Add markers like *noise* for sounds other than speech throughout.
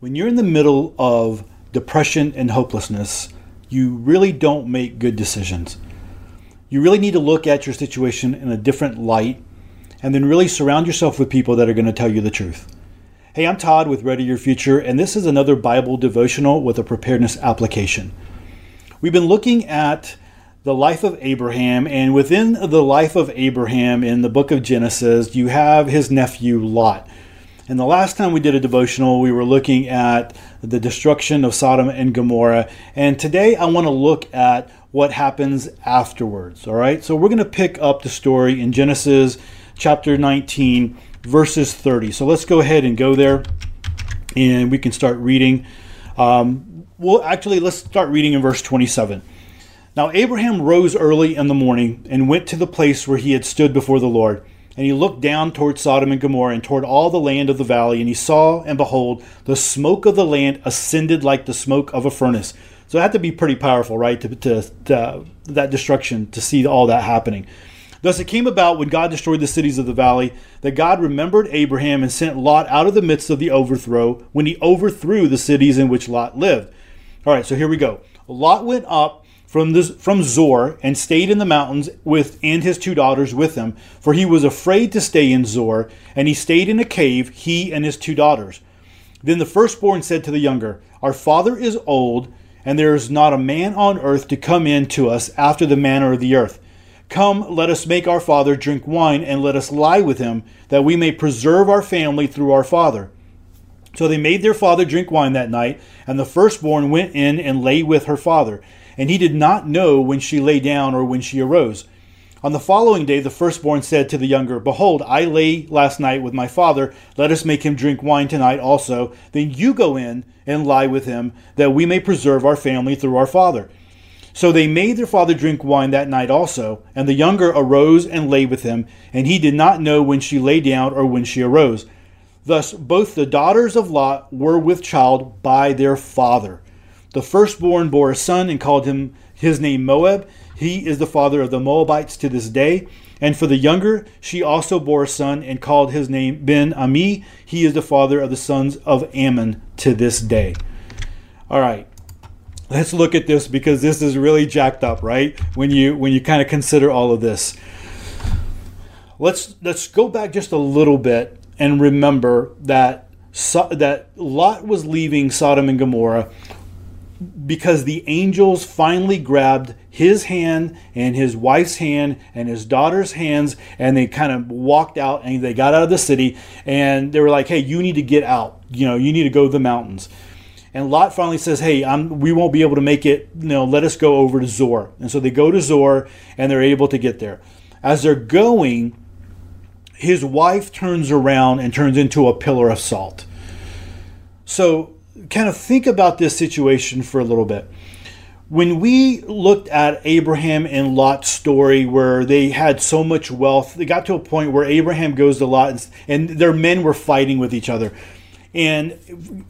when you're in the middle of depression and hopelessness, you really don't make good decisions. You really need to look at your situation in a different light and then really surround yourself with people that are going to tell you the truth. Hey, I'm Todd with Ready Your Future, and this is another Bible devotional with a preparedness application. We've been looking at the life of Abraham, and within the life of Abraham in the book of Genesis, you have his nephew Lot. And the last time we did a devotional, we were looking at the destruction of Sodom and Gomorrah. And today I want to look at what happens afterwards. All right. So we're going to pick up the story in Genesis chapter 19, verses 30. So let's go ahead and go there and we can start reading. Um, well, actually, let's start reading in verse 27. Now, Abraham rose early in the morning and went to the place where he had stood before the Lord. And he looked down toward Sodom and Gomorrah and toward all the land of the valley, and he saw, and behold, the smoke of the land ascended like the smoke of a furnace. So it had to be pretty powerful, right, to, to, to that destruction, to see all that happening. Thus it came about when God destroyed the cities of the valley that God remembered Abraham and sent Lot out of the midst of the overthrow when he overthrew the cities in which Lot lived. All right, so here we go. Lot went up from this, from Zoar and stayed in the mountains with and his two daughters with him, for he was afraid to stay in Zoar, and he stayed in a cave, he and his two daughters. Then the firstborn said to the younger, Our father is old, and there is not a man on earth to come in to us after the manner of the earth. Come, let us make our father drink wine, and let us lie with him, that we may preserve our family through our father. So they made their father drink wine that night, and the firstborn went in and lay with her father and he did not know when she lay down or when she arose. On the following day, the firstborn said to the younger, Behold, I lay last night with my father. Let us make him drink wine tonight also. Then you go in and lie with him, that we may preserve our family through our father. So they made their father drink wine that night also, and the younger arose and lay with him, and he did not know when she lay down or when she arose. Thus both the daughters of Lot were with child by their father. The firstborn bore a son and called him his name Moab. He is the father of the Moabites to this day. And for the younger, she also bore a son and called his name Ben Ami. He is the father of the sons of Ammon to this day. All right. Let's look at this because this is really jacked up, right? When you when you kind of consider all of this. Let's let's go back just a little bit and remember that so, that Lot was leaving Sodom and Gomorrah because the angels finally grabbed his hand and his wife's hand and his daughter's hands and they kind of walked out and they got out of the city and they were like hey you need to get out. You know you need to go to the mountains. And lot finally says hey I'm, we won't be able to make it. You know let us go over to Zoar. And so they go to Zoar and they're able to get there. As they're going his wife turns around and turns into a pillar of salt. So kind of think about this situation for a little bit. When we looked at Abraham and Lot's story, where they had so much wealth, they got to a point where Abraham goes to Lot and, and their men were fighting with each other. And,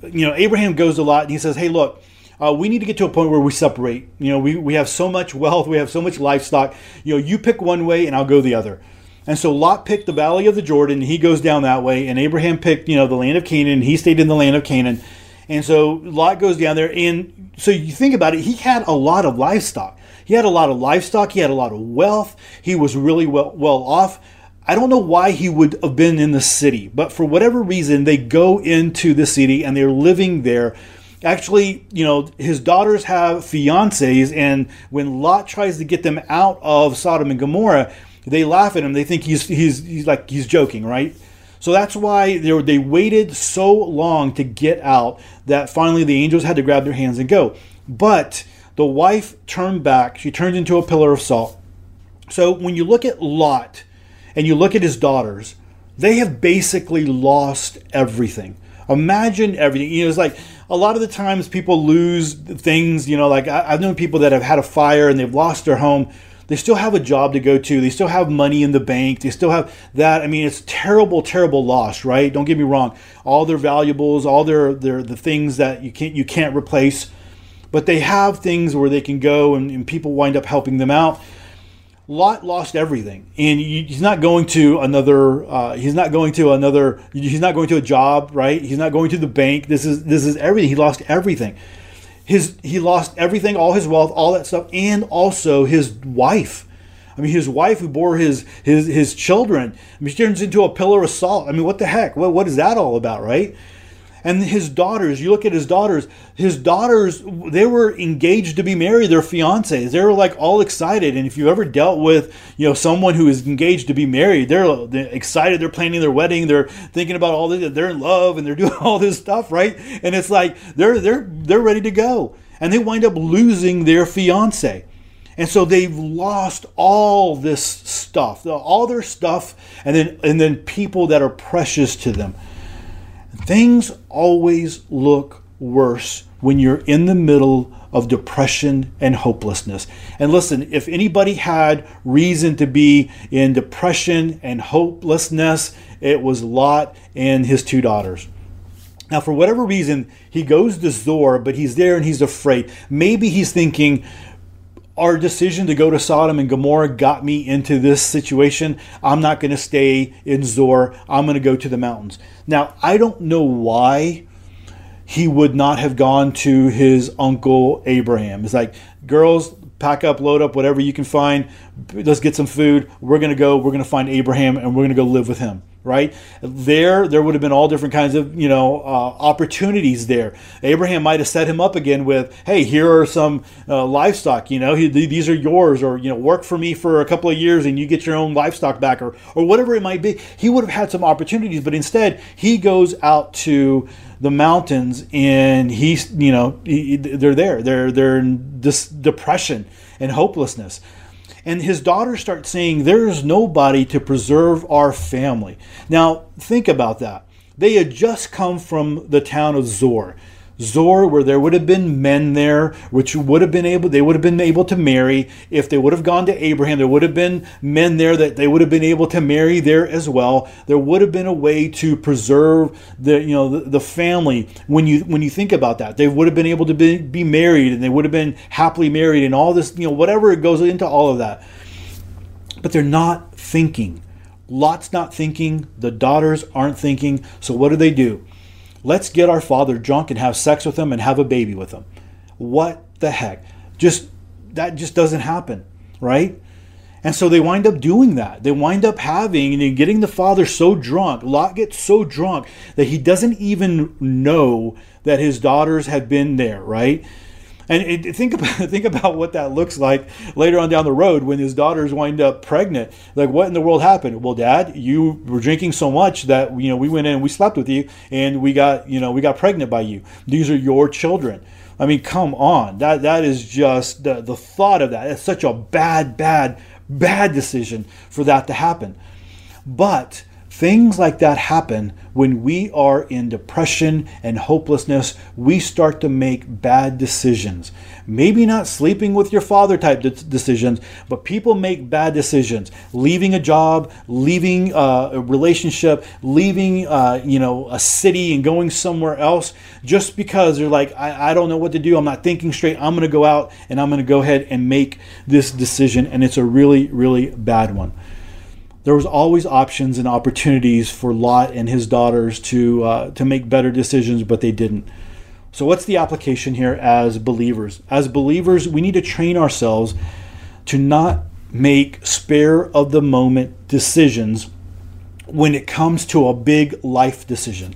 you know, Abraham goes to Lot and he says, Hey, look, uh, we need to get to a point where we separate. You know, we, we have so much wealth, we have so much livestock. You know, you pick one way and I'll go the other. And so Lot picked the valley of the Jordan, he goes down that way, and Abraham picked, you know, the land of Canaan, he stayed in the land of Canaan. And so Lot goes down there. And so you think about it, he had a lot of livestock. He had a lot of livestock. He had a lot of wealth. He was really well, well off. I don't know why he would have been in the city, but for whatever reason, they go into the city and they're living there. Actually, you know, his daughters have fiancés, and when Lot tries to get them out of Sodom and Gomorrah, they laugh at him. They think he's he's, he's like he's joking, right? So that's why they, they waited so long to get out that finally the angels had to grab their hands and go. But the wife turned back. She turned into a pillar of salt. So when you look at Lot and you look at his daughters, they have basically lost everything. Imagine everything. You know, it's like a lot of the times people lose things. You know, like I, have known people that have had a fire and they've lost their home they still have a job to go to. They still have money in the bank. They still have that. I mean, it's terrible, terrible loss, right? Don't get me wrong. All their valuables, all their their the things that you can't you can't replace, but they have things where they can go and, and people wind up helping them out. Lot lost everything, and he's not going to another. Uh, he's not going to another. He's not going to a job, right? He's not going to the bank. This is this is everything. He lost everything. His he lost everything, all his wealth, all that stuff, and also his wife. I mean, his wife who bore his his his children. I mean, she turns into a pillar of salt. I mean, what the heck? What what is that all about, right? And his daughters you look at his daughters his daughters they were engaged to be married their fiancés. They were like all excited. And if you ever dealt with you know someone who is engaged to be married they're, they're excited they're planning their wedding they're thinking about all this they're in love and they're doing *laughs* all this stuff right? And it's like they're they're they're ready to go. And they wind up losing their fiance and so they've lost all this stuff all their stuff and then and then people that are precious to them Things always look worse when you're in the middle of depression and hopelessness. And listen, if anybody had reason to be in depression and hopelessness, it was Lot and his two daughters. Now, for whatever reason, he goes to Zoar, but he's there and he's afraid. Maybe he's thinking, our decision to go to Sodom and Gomorrah got me into this situation. I'm not going to stay in Zoar. I'm going to go to the mountains. Now, I don't know why he would not have gone to his uncle Abraham. It's like, girls, pack up, load up, whatever you can find. Let's get some food. We're going to go. We're going to find Abraham and we're going to go live with him right there there would have been all different kinds of you know uh, opportunities there abraham might have set him up again with hey here are some uh, livestock you know these are yours or you know work for me for a couple of years and you get your own livestock back or or whatever it might be he would have had some opportunities but instead he goes out to the mountains and he's you know he, they're there they're they're in this depression and hopelessness and his daughter starts saying, There's nobody to preserve our family. Now, think about that. They had just come from the town of Zoar. Zoar, where there would have been men there, which would have been able, they would have been able to marry. If they would have gone to Abraham, there would have been men there that they would have been able to marry there as well. There would have been a way to preserve the, you know, the, the family. When you when you think about that, they would have been able to be, be married, and they would have been happily married, and all this, you know, whatever it goes into all of that. But they're not thinking. Lot's not thinking. The daughters aren't thinking. So what do they do? Let's get our father drunk and have sex with him and have a baby with him. What the heck? Just that just doesn't happen, right? And so they wind up doing that. They wind up having and getting the father so drunk. Lot gets so drunk that he doesn't even know that his daughters have been there, right? And it, think about *laughs* think about what that looks like later on down the road when his daughters wind up pregnant. Like, what in the world happened? Well, Dad, you were drinking so much that you know we went in and we slept with you, and we got you know we got pregnant by you. These are your children. I mean, come on. That that is just the the thought of that. It's such a bad, bad, bad decision for that to happen. But Things like that happen when we are in depression and hopelessness. We start to make bad decisions. Maybe not sleeping with your father type de- decisions, but people make bad decisions. Leaving a job, leaving uh, a relationship, leaving uh, you know a city and going somewhere else just because they're like, I, I don't know what to do. I'm not thinking straight. I'm going to go out and I'm going to go ahead and make this decision, and it's a really really bad one there was always options and opportunities for Lot and his daughters to uh, to make better decisions, but they didn't. So, what's the application here as believers? As believers, we need to train ourselves to not make spare of the moment decisions when it comes to a big life decision.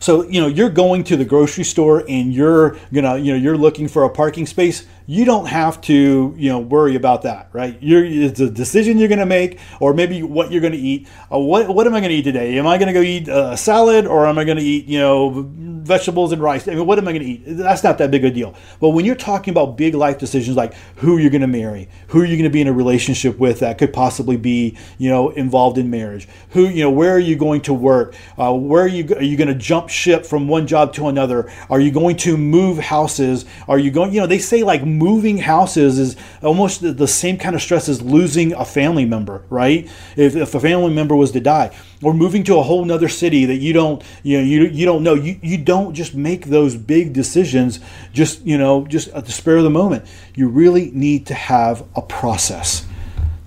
So, you know, you're going to the grocery store and you're, you know, you know, you're looking for a parking space you don't have to you know worry about that right? You're, it's a decision you're going to make or maybe what you're going to eat. Uh, what, what am i going to eat today? Am i going to go eat a salad or am i going to eat you know vegetables and rice? I mean what am i going to eat? That's not that big a deal. But when you're talking about big life decisions like who you're going to marry who you're going to be in a relationship with that could possibly be you know involved in marriage who you know where are you going to work? Uh, where are you are you going to jump ship from one job to another? Are you going to move houses? Are you going you know they say like moving houses is almost the same kind of stress as losing a family member, right? If, if a family member was to die, or moving to a whole nother city that you don't, you know, you, you don't know. You, you don't just make those big decisions just, you know, just at the spur of the moment. You really need to have a process.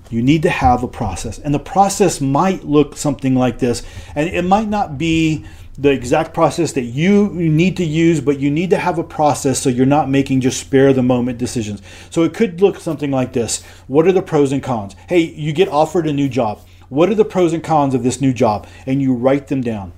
You need to have a process. And the process might look something like this. And it might not be the exact process that you need to use, but you need to have a process so you're not making just spare the moment decisions. So it could look something like this What are the pros and cons? Hey, you get offered a new job. What are the pros and cons of this new job? And you write them down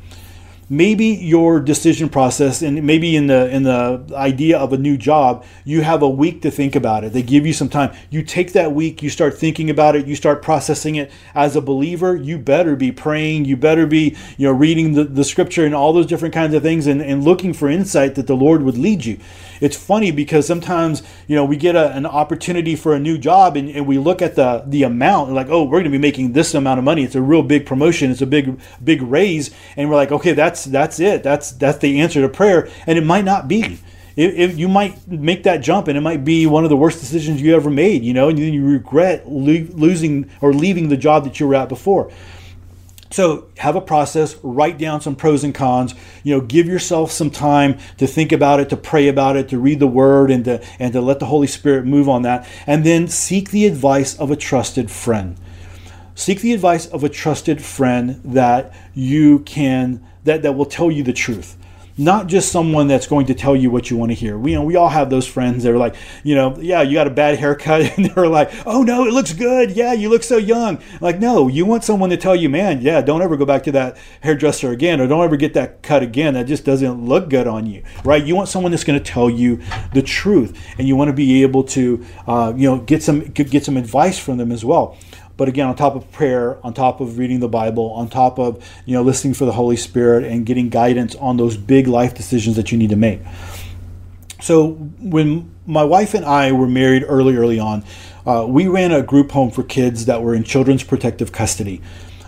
maybe your decision process and maybe in the in the idea of a new job you have a week to think about it. They give you some time. You take that week you start thinking about it you start processing it. As a believer you better be praying you better be you know reading the, the scripture and all those different kinds of things and, and looking for insight that the lord would lead you. It's funny because sometimes you know we get a, an opportunity for a new job and, and we look at the the amount like oh we're going to be making this amount of money. It's a real big promotion. It's a big big raise. And we're like okay that's that's that's it. That's that's the answer to prayer, and it might not be. If, you might make that jump, and it might be one of the worst decisions you ever made, you know, and then you regret lo- losing or leaving the job that you were at before. So have a process, write down some pros and cons, you know, give yourself some time to think about it, to pray about it, to read the word and to and to let the Holy Spirit move on that. And then seek the advice of a trusted friend. Seek the advice of a trusted friend that you can that, that will tell you the truth not just someone that's going to tell you what you want to hear. We you know we all have those friends that are like, you know, yeah, you got a bad haircut, *laughs* and they're like, oh no, it looks good. Yeah, you look so young. Like, no, you want someone to tell you, man, yeah, don't ever go back to that hairdresser again, or don't ever get that cut again. That just doesn't look good on you, right? You want someone that's going to tell you the truth, and you want to be able to, uh, you know, get some get some advice from them as well. But again, on top of prayer, on top of reading the Bible, on top of you know listening for the Holy Spirit and getting guidance on those big life decisions that you need to make. So when my wife and I were married early, early on, uh, we ran a group home for kids that were in children's protective custody.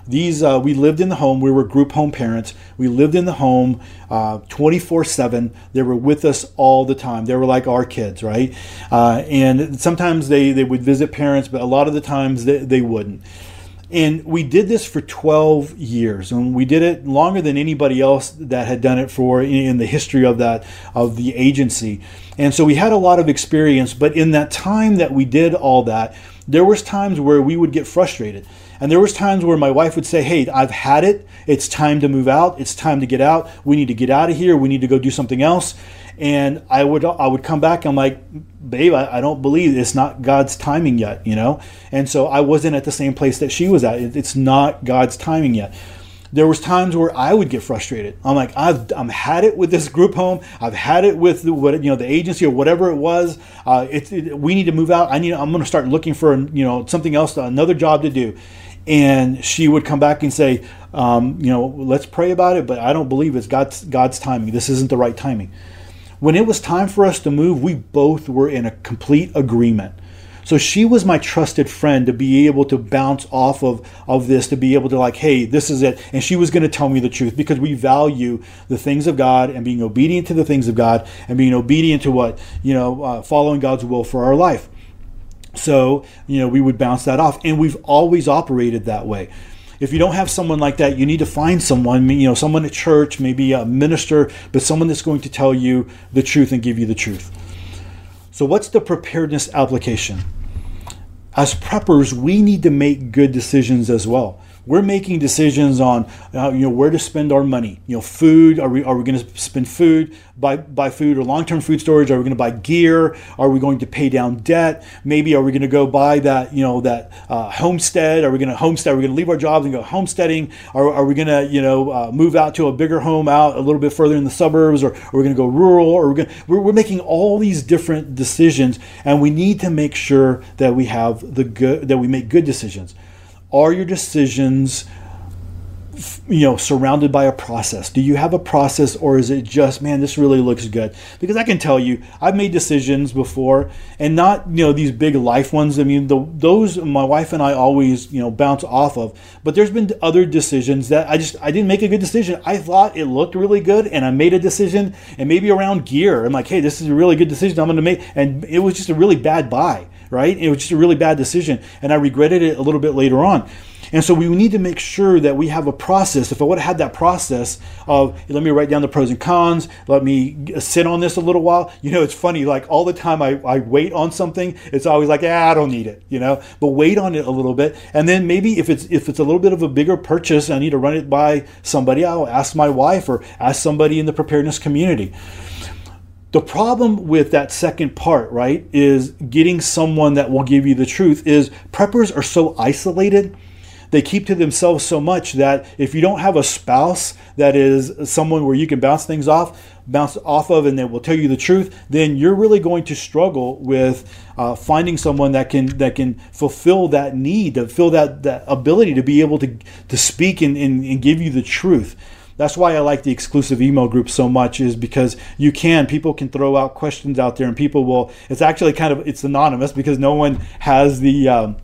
These uh, we lived in the home. We were group home parents. We lived in the home uh, 24 7. They were with us all the time. They were like our kids, right? Uh, and sometimes they, they would visit parents, but a lot of the times they, they wouldn't. And we did this for 12 years, and we did it longer than anybody else that had done it for in the history of that of the agency. And so we had a lot of experience. But in that time that we did all that, there was times where we would get frustrated and there was times where my wife would say, "Hey, I've had it. It's time to move out. It's time to get out. We need to get out of here. We need to go do something else." And I would I would come back. And I'm like, "Babe, I, I don't believe it's not God's timing yet," you know. And so I wasn't at the same place that she was at. It's not God's timing yet there was times where I would get frustrated. I'm like, I've I'm had it with this group home. I've had it with the, what you know the agency or whatever it was. Uh, it, it, we need to move out. I need. I'm going to start looking for you know something else, another job to do and she would come back and say, um, you know, let's pray about it, but I don't believe it's God's God's timing. This isn't the right timing. When it was time for us to move, we both were in a complete agreement. So she was my trusted friend to be able to bounce off of, of this, to be able to like, hey, this is it. And she was going to tell me the truth because we value the things of God and being obedient to the things of God and being obedient to what, you know, uh, following God's will for our life. So, you know, we would bounce that off. And we've always operated that way. If you don't have someone like that, you need to find someone, you know, someone at church, maybe a minister, but someone that's going to tell you the truth and give you the truth. So, what's the preparedness application? As preppers, we need to make good decisions as well we're making decisions on uh, you know where to spend our money. You know, food. Are we are we going to spend food buy buy food or long term food storage? Are we going to buy gear? Are we going to pay down debt? Maybe are we going to go buy that you know that uh, homestead? Are we going to homestead? Are we going to leave our jobs and go homesteading? Are, are we going to you know uh, move out to a bigger home out a little bit further in the suburbs? Or are we going to go rural? Or we're going we're, we're making all these different decisions, and we need to make sure that we have the good that we make good decisions. Are your decisions you know surrounded by a process? Do you have a process or is it just man this really looks good? Because i can tell you i've made decisions before and not you know these big life ones. I mean the, those my wife and i always you know bounce off of. But there's been other decisions that i just i didn't make a good decision. I thought it looked really good and i made a decision and maybe around gear. I'm like hey this is a really good decision i'm going to make and it was just a really bad buy right? It was just a really bad decision, and I regretted it a little bit later on. And so we need to make sure that we have a process. If I would have had that process of let me write down the pros and cons, let me sit on this a little while. You know, it's funny, like all the time I, I wait on something, it's always like, ah, I don't need it, you know. But wait on it a little bit. And then maybe if it's if it's a little bit of a bigger purchase, I need to run it by somebody, I'll ask my wife or ask somebody in the preparedness community. The problem with that second part, right, is getting someone that will give you the truth is preppers are so isolated they keep to themselves so much that if you don't have a spouse that is someone where you can bounce things off, bounce off of, and that will tell you the truth, then you're really going to struggle with uh, finding someone that can that can fulfill that need, to fill that that ability to be able to to speak and, and, and give you the truth. That's why I like the exclusive email group so much is because you can people can throw out questions out there and people will. It's actually kind of it's anonymous because no one has the um,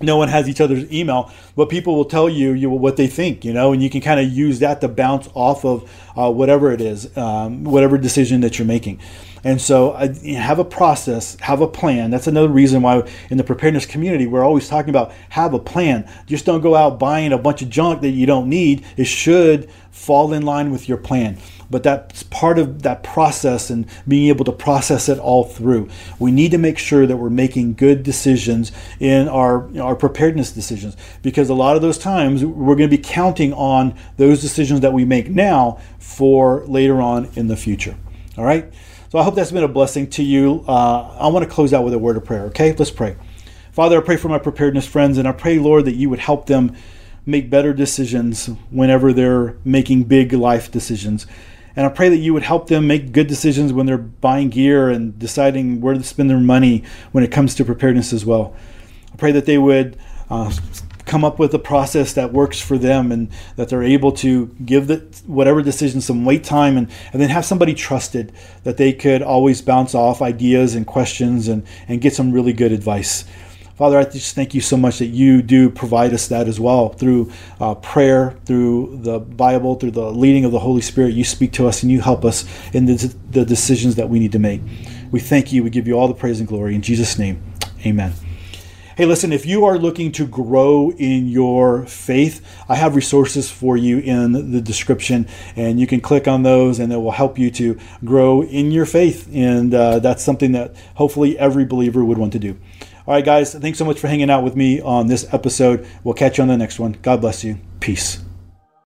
no one has each other's email, but people will tell you, you what they think, you know, and you can kind of use that to bounce off of uh, whatever it is, um, whatever decision that you're making. And so have a process, have a plan. That's another reason why in the preparedness community, we're always talking about have a plan. Just don't go out buying a bunch of junk that you don't need. It should fall in line with your plan but that's part of that process and being able to process it all through. We need to make sure that we're making good decisions in our you know, our preparedness decisions because a lot of those times we're going to be counting on those decisions that we make now for later on in the future. All right. So I hope that's been a blessing to you. Uh, I want to close out with a word of prayer. Okay, let's pray. Father, I pray for my preparedness friends, and I pray, Lord, that you would help them make better decisions whenever they're making big life decisions. And I pray that you would help them make good decisions when they're buying gear and deciding where to spend their money when it comes to preparedness as well. I pray that they would uh, come up with a process that works for them and that they're able to give the, whatever decision some wait time and, and then have somebody trusted that they could always bounce off ideas and questions and, and get some really good advice. Father, I just thank you so much that you do provide us that as well through uh, prayer, through the Bible, through the leading of the Holy Spirit. You speak to us and you help us in the, the decisions that we need to make. We thank you. We give you all the praise and glory. In Jesus' name, amen. Hey, listen, if you are looking to grow in your faith, I have resources for you in the description, and you can click on those, and it will help you to grow in your faith. And uh, that's something that hopefully every believer would want to do. All right, guys, thanks so much for hanging out with me on this episode. We'll catch you on the next one. God bless you. Peace.